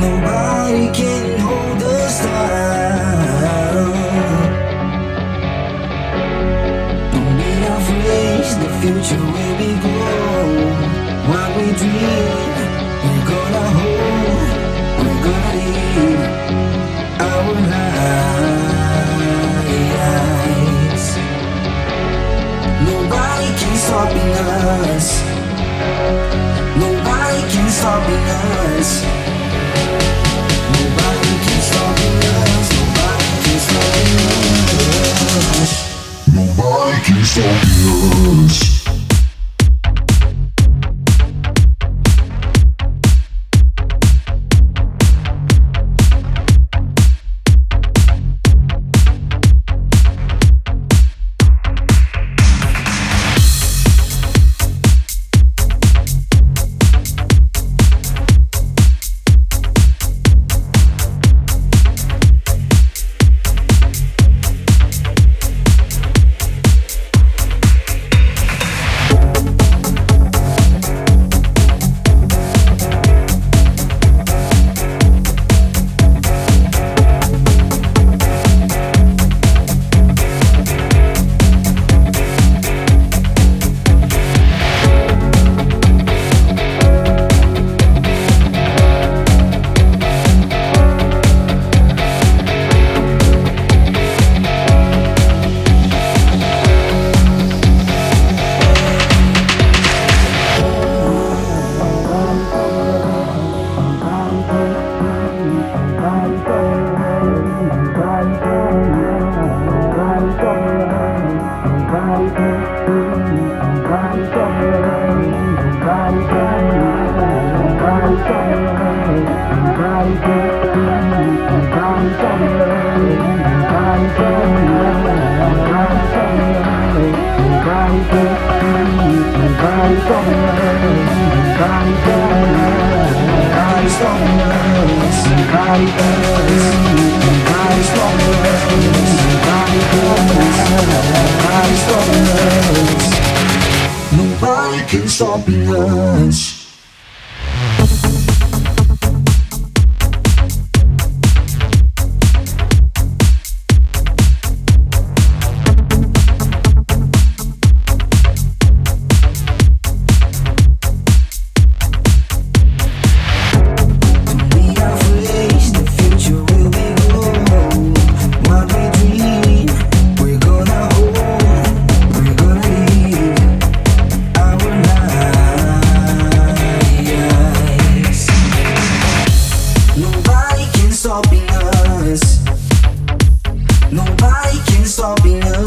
Nobody can hold us down. The future. What we dream, we're gonna hold, we're gonna live our lives. Nobody can stop us. Nobody us. Nobody us. Nobody can stop us. Nobody can stop us. all be.